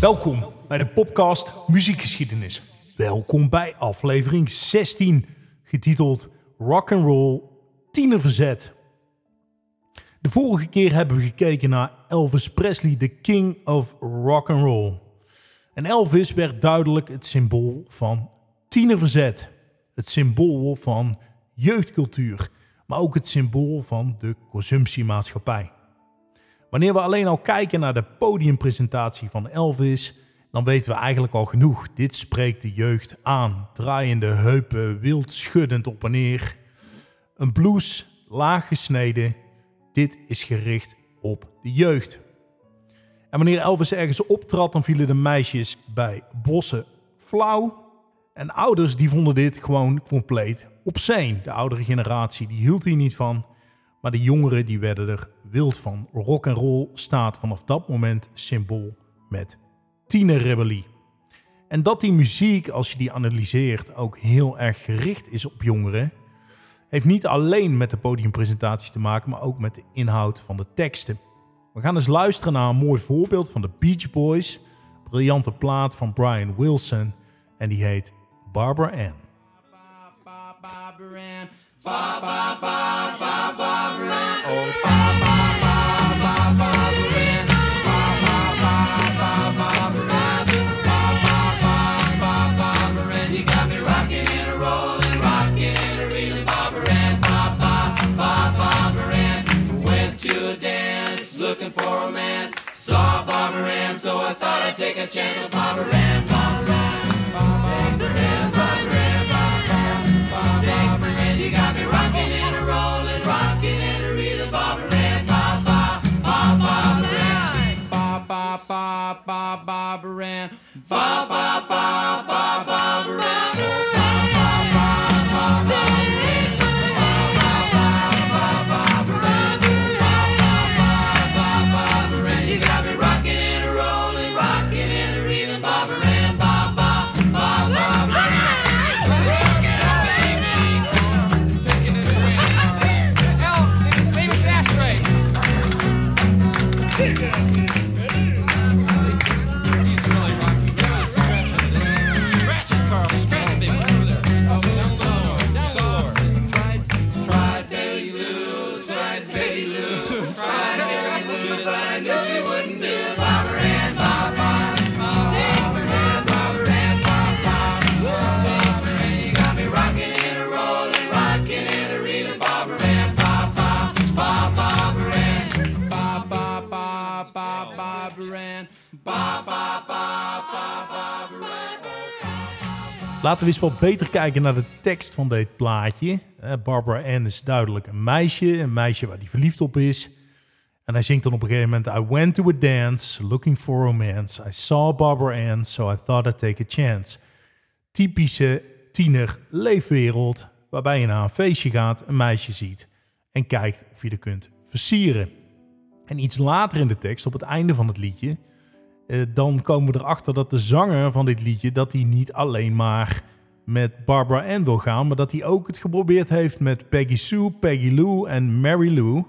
Welkom bij de podcast Muziekgeschiedenis. Welkom bij aflevering 16, getiteld Rock and Roll Tienerverzet. De vorige keer hebben we gekeken naar Elvis Presley, de king of rock and roll. En Elvis werd duidelijk het symbool van tienerverzet. Het symbool van jeugdcultuur, maar ook het symbool van de consumptiemaatschappij. Wanneer we alleen al kijken naar de podiumpresentatie van Elvis, dan weten we eigenlijk al genoeg. Dit spreekt de jeugd aan. Draaiende heupen, wild schuddend op en neer. Een blues, laag gesneden. Dit is gericht op de jeugd. En wanneer Elvis ergens optrad, dan vielen de meisjes bij bossen flauw. En ouders die vonden dit gewoon compleet obscene. De oudere generatie die hield hier niet van. Maar de jongeren die werden er wild van. Rock and roll staat vanaf dat moment symbool met tienerrebellie. En dat die muziek, als je die analyseert, ook heel erg gericht is op jongeren, heeft niet alleen met de podiumpresentatie te maken, maar ook met de inhoud van de teksten. We gaan eens luisteren naar een mooi voorbeeld van de Beach Boys, briljante plaat van Brian Wilson, en die heet Barbara Ann. Looking for romance. Saw Barbara Ann, so I thought I'd take a chance with Barbara Ann. Barbara Ann, Barbara Ann, Barbara Ann, Barbara Ann. You got me rocking Ann, Laten we eens wat beter kijken naar de tekst van dit plaatje. Eh, Barbara Ann is duidelijk een meisje, een meisje waar hij verliefd op is. En hij zingt dan op een gegeven moment: I went to a dance looking for romance. I saw Barbara Ann, so I thought I'd take a chance. Typische tiener leefwereld, waarbij je naar een feestje gaat, een meisje ziet en kijkt of je er kunt versieren. En iets later in de tekst, op het einde van het liedje, eh, dan komen we erachter dat de zanger van dit liedje dat hij niet alleen maar met Barbara Ann wil gaan, maar dat hij ook het geprobeerd heeft met Peggy Sue, Peggy Lou en Mary Lou.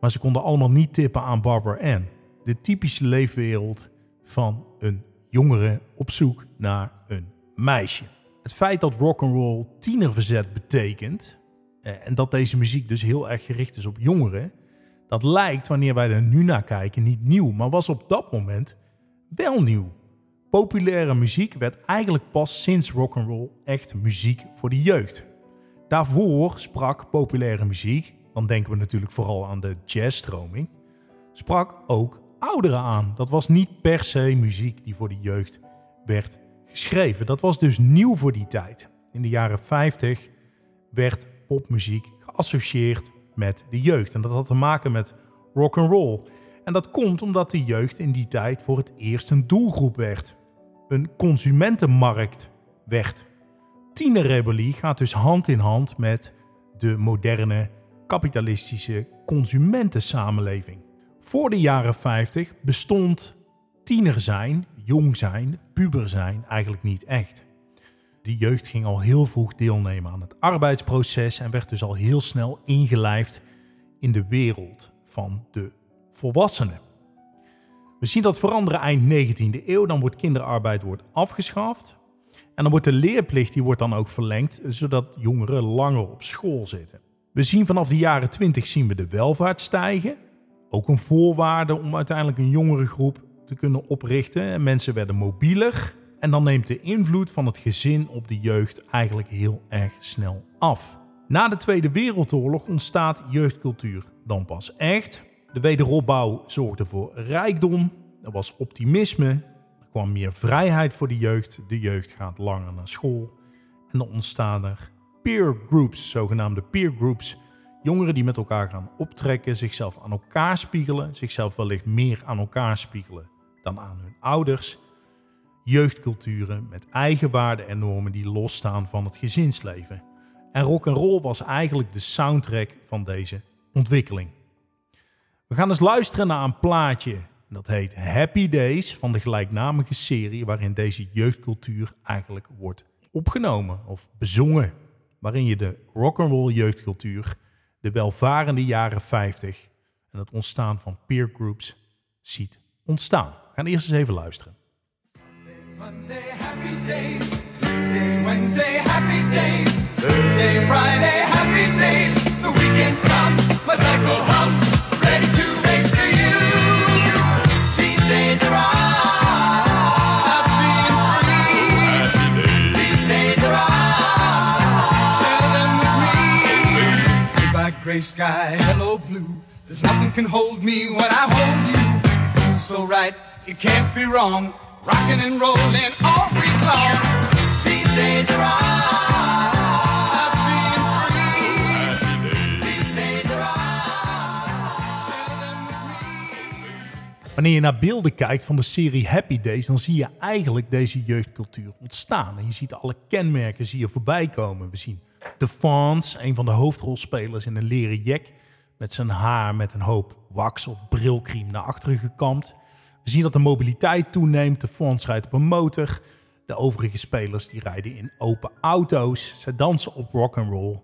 Maar ze konden allemaal niet tippen aan Barbara Ann. De typische leefwereld van een jongere op zoek naar een meisje. Het feit dat rock'n'roll tienerverzet betekent eh, en dat deze muziek dus heel erg gericht is op jongeren, dat lijkt wanneer wij er nu naar kijken niet nieuw, maar was op dat moment wel nieuw. Populaire muziek werd eigenlijk pas sinds rock'n'roll echt muziek voor de jeugd. Daarvoor sprak populaire muziek, dan denken we natuurlijk vooral aan de jazzstroming, sprak ook ouderen aan. Dat was niet per se muziek die voor de jeugd werd geschreven. Dat was dus nieuw voor die tijd. In de jaren 50 werd popmuziek geassocieerd met de jeugd. En dat had te maken met rock and roll. En dat komt omdat de jeugd in die tijd voor het eerst een doelgroep werd. Een consumentenmarkt werd. Tienerrebellie gaat dus hand in hand met de moderne kapitalistische consumentensamenleving. Voor de jaren 50 bestond tiener zijn, jong zijn, puber zijn eigenlijk niet echt. De jeugd ging al heel vroeg deelnemen aan het arbeidsproces en werd dus al heel snel ingelijfd in de wereld van de volwassenen. We zien dat veranderen eind 19e eeuw. Dan wordt kinderarbeid wordt afgeschaft. En dan wordt de leerplicht die wordt dan ook verlengd, zodat jongeren langer op school zitten. We zien vanaf de jaren 20 zien we de welvaart stijgen. Ook een voorwaarde om uiteindelijk een jongere groep te kunnen oprichten. En mensen werden mobieler. En dan neemt de invloed van het gezin op de jeugd eigenlijk heel erg snel af. Na de Tweede Wereldoorlog ontstaat jeugdcultuur dan pas echt. De wederopbouw zorgde voor rijkdom, er was optimisme, er kwam meer vrijheid voor de jeugd, de jeugd gaat langer naar school en dan ontstaan er peer groups, zogenaamde peer groups. Jongeren die met elkaar gaan optrekken, zichzelf aan elkaar spiegelen, zichzelf wellicht meer aan elkaar spiegelen dan aan hun ouders. Jeugdculturen met eigen waarden en normen die losstaan van het gezinsleven. En rock and roll was eigenlijk de soundtrack van deze ontwikkeling. We gaan eens luisteren naar een plaatje. Dat heet Happy Days van de gelijknamige serie waarin deze jeugdcultuur eigenlijk wordt opgenomen of bezongen. Waarin je de rock'n'roll jeugdcultuur, de welvarende jaren 50 en het ontstaan van peer groups ziet ontstaan. We gaan eerst eens even luisteren. Monday, happy days. Tuesday, Wednesday, happy days. Thursday, Friday, happy days. The weekend gray sky, hello, blue. There's nothing can hold me when I hold you. It feels so right, it can't be wrong. Rocking and rolling all week long. These days are me. Wanneer je naar beelden kijkt van de serie Happy Days, dan zie je eigenlijk deze jeugdcultuur ontstaan. En je ziet alle kenmerken zie je voorbij komen. We zien de Fons, een van de hoofdrolspelers in een leren jack, met zijn haar met een hoop wax of brilkriem naar achteren gekamd. We zien dat de mobiliteit toeneemt. De Fons rijdt op een motor. De overige spelers die rijden in open auto's. Zij dansen op rock and roll.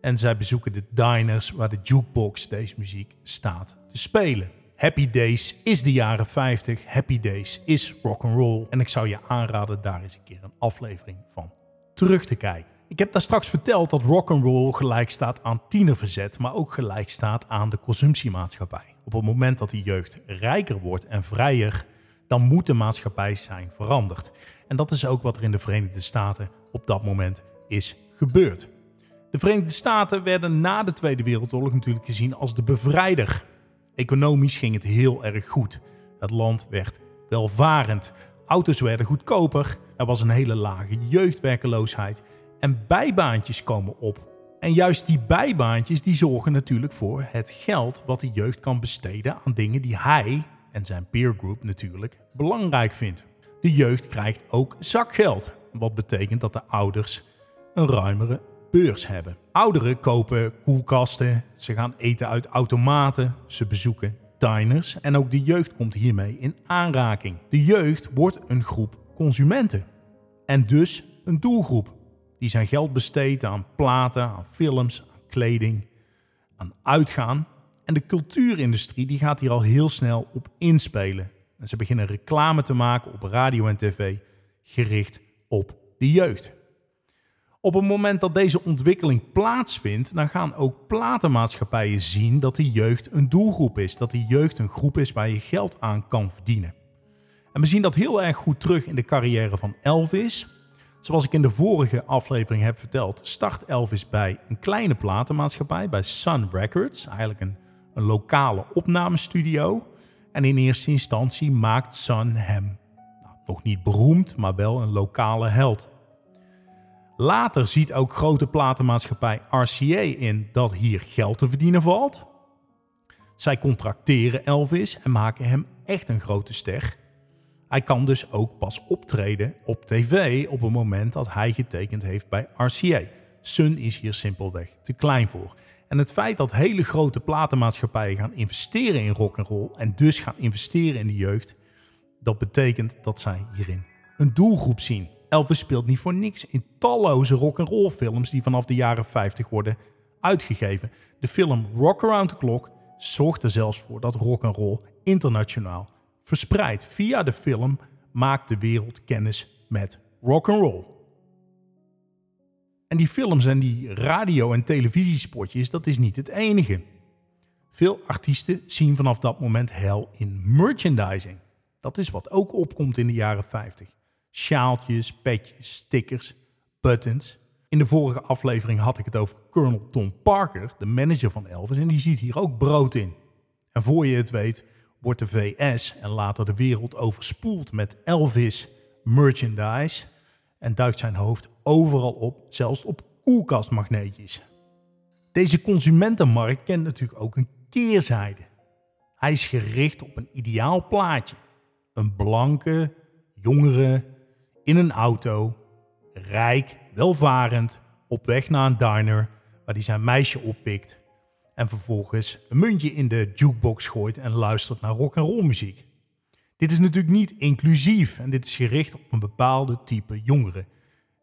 En zij bezoeken de diners waar de jukebox deze muziek staat te spelen. Happy Days is de jaren 50. Happy Days is rock and roll. En ik zou je aanraden daar eens een keer een aflevering van terug te kijken. Ik heb daar straks verteld dat rock and roll gelijk staat aan tienerverzet, maar ook gelijk staat aan de consumptiemaatschappij. Op het moment dat de jeugd rijker wordt en vrijer, dan moet de maatschappij zijn veranderd. En dat is ook wat er in de Verenigde Staten op dat moment is gebeurd. De Verenigde Staten werden na de Tweede Wereldoorlog natuurlijk gezien als de bevrijder. Economisch ging het heel erg goed. Het land werd welvarend. Auto's werden goedkoper. Er was een hele lage jeugdwerkeloosheid. En bijbaantjes komen op. En juist die bijbaantjes die zorgen natuurlijk voor het geld wat de jeugd kan besteden aan dingen die hij en zijn peergroup natuurlijk belangrijk vindt. De jeugd krijgt ook zakgeld. Wat betekent dat de ouders een ruimere beurs hebben. Ouderen kopen koelkasten, ze gaan eten uit automaten, ze bezoeken diners en ook de jeugd komt hiermee in aanraking. De jeugd wordt een groep consumenten en dus een doelgroep die zijn geld besteedt aan platen, aan films, aan kleding, aan uitgaan. En de cultuurindustrie die gaat hier al heel snel op inspelen. En ze beginnen reclame te maken op radio en tv gericht op de jeugd. Op het moment dat deze ontwikkeling plaatsvindt, dan gaan ook platenmaatschappijen zien dat de jeugd een doelgroep is. Dat de jeugd een groep is waar je geld aan kan verdienen. En we zien dat heel erg goed terug in de carrière van Elvis. Zoals ik in de vorige aflevering heb verteld, start Elvis bij een kleine platenmaatschappij, bij Sun Records, eigenlijk een, een lokale opnamestudio. En in eerste instantie maakt Sun hem nou, nog niet beroemd, maar wel een lokale held. Later ziet ook grote platenmaatschappij RCA in dat hier geld te verdienen valt. Zij contracteren Elvis en maken hem echt een grote ster. Hij kan dus ook pas optreden op tv op het moment dat hij getekend heeft bij RCA. Sun is hier simpelweg te klein voor. En het feit dat hele grote platenmaatschappijen gaan investeren in rock and roll en dus gaan investeren in de jeugd, dat betekent dat zij hierin een doelgroep zien. Elvis speelt niet voor niks in talloze rock and roll films die vanaf de jaren 50 worden uitgegeven. De film Rock Around the Clock zorgt er zelfs voor dat rock and roll internationaal Verspreid via de film maakt de wereld kennis met rock and roll. En die films en die radio- en televisiespotjes, dat is niet het enige. Veel artiesten zien vanaf dat moment hel in merchandising. Dat is wat ook opkomt in de jaren 50. Sjaaltjes, petjes, stickers, buttons. In de vorige aflevering had ik het over Colonel Tom Parker, de manager van Elvis, en die ziet hier ook brood in. En voor je het weet, wordt de VS en later de wereld overspoeld met Elvis merchandise en duikt zijn hoofd overal op, zelfs op koelkastmagneetjes. Deze consumentenmarkt kent natuurlijk ook een keerzijde. Hij is gericht op een ideaal plaatje. Een blanke, jongere, in een auto, rijk, welvarend, op weg naar een diner waar hij zijn meisje oppikt en vervolgens een muntje in de jukebox gooit en luistert naar rock and roll muziek. Dit is natuurlijk niet inclusief en dit is gericht op een bepaalde type jongeren.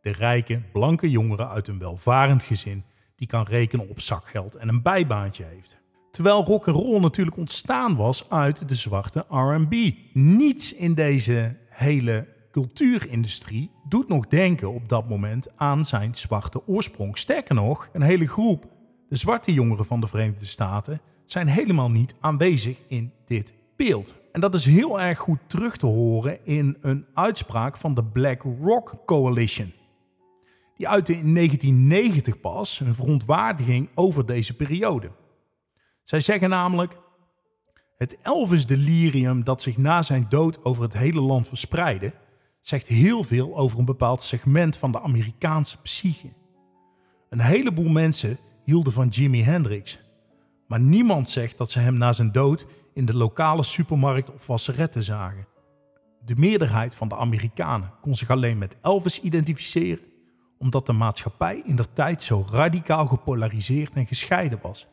De rijke, blanke jongeren uit een welvarend gezin die kan rekenen op zakgeld en een bijbaantje heeft. Terwijl rock and roll natuurlijk ontstaan was uit de zwarte R&B. Niets in deze hele cultuurindustrie doet nog denken op dat moment aan zijn zwarte oorsprong. Sterker nog, een hele groep, de zwarte jongeren van de Verenigde Staten, zijn helemaal niet aanwezig in dit beeld. En dat is heel erg goed terug te horen in een uitspraak van de Black Rock Coalition. Die uitte in 1990 pas een verontwaardiging over deze periode. Zij zeggen namelijk: Het Elvis-delirium dat zich na zijn dood over het hele land verspreidde, zegt heel veel over een bepaald segment van de Amerikaanse psyche. Een heleboel mensen hielden van Jimi Hendrix, maar niemand zegt dat ze hem na zijn dood in de lokale supermarkt of wasseretten zagen. De meerderheid van de Amerikanen kon zich alleen met Elvis identificeren, omdat de maatschappij in der tijd zo radicaal gepolariseerd en gescheiden was.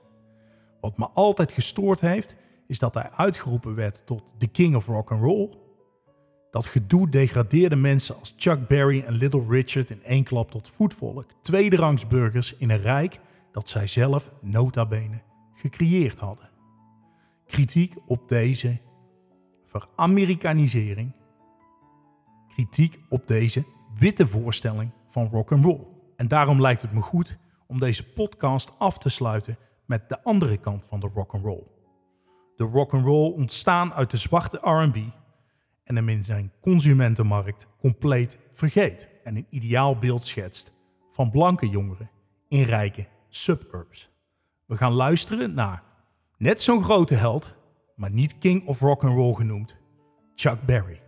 Wat me altijd gestoord heeft, is dat hij uitgeroepen werd tot de King of Rock and Roll. Dat gedoe degradeerde mensen als Chuck Berry en Little Richard in één klap tot voetvolk, tweederangsburgers in een rijk dat zij zelf nota bene gecreëerd hadden. Kritiek op deze veramerikanisering, kritiek op deze witte voorstelling van rock and roll. En daarom lijkt het me goed om deze podcast af te sluiten met de andere kant van de rock and roll. De rock and roll ontstaan uit de zwarte R&B en hem in zijn consumentenmarkt compleet vergeet en een ideaal beeld schetst van blanke jongeren in rijke suburbs. We gaan luisteren naar net zo'n grote held, maar niet King of Rock and Roll genoemd, Chuck Berry.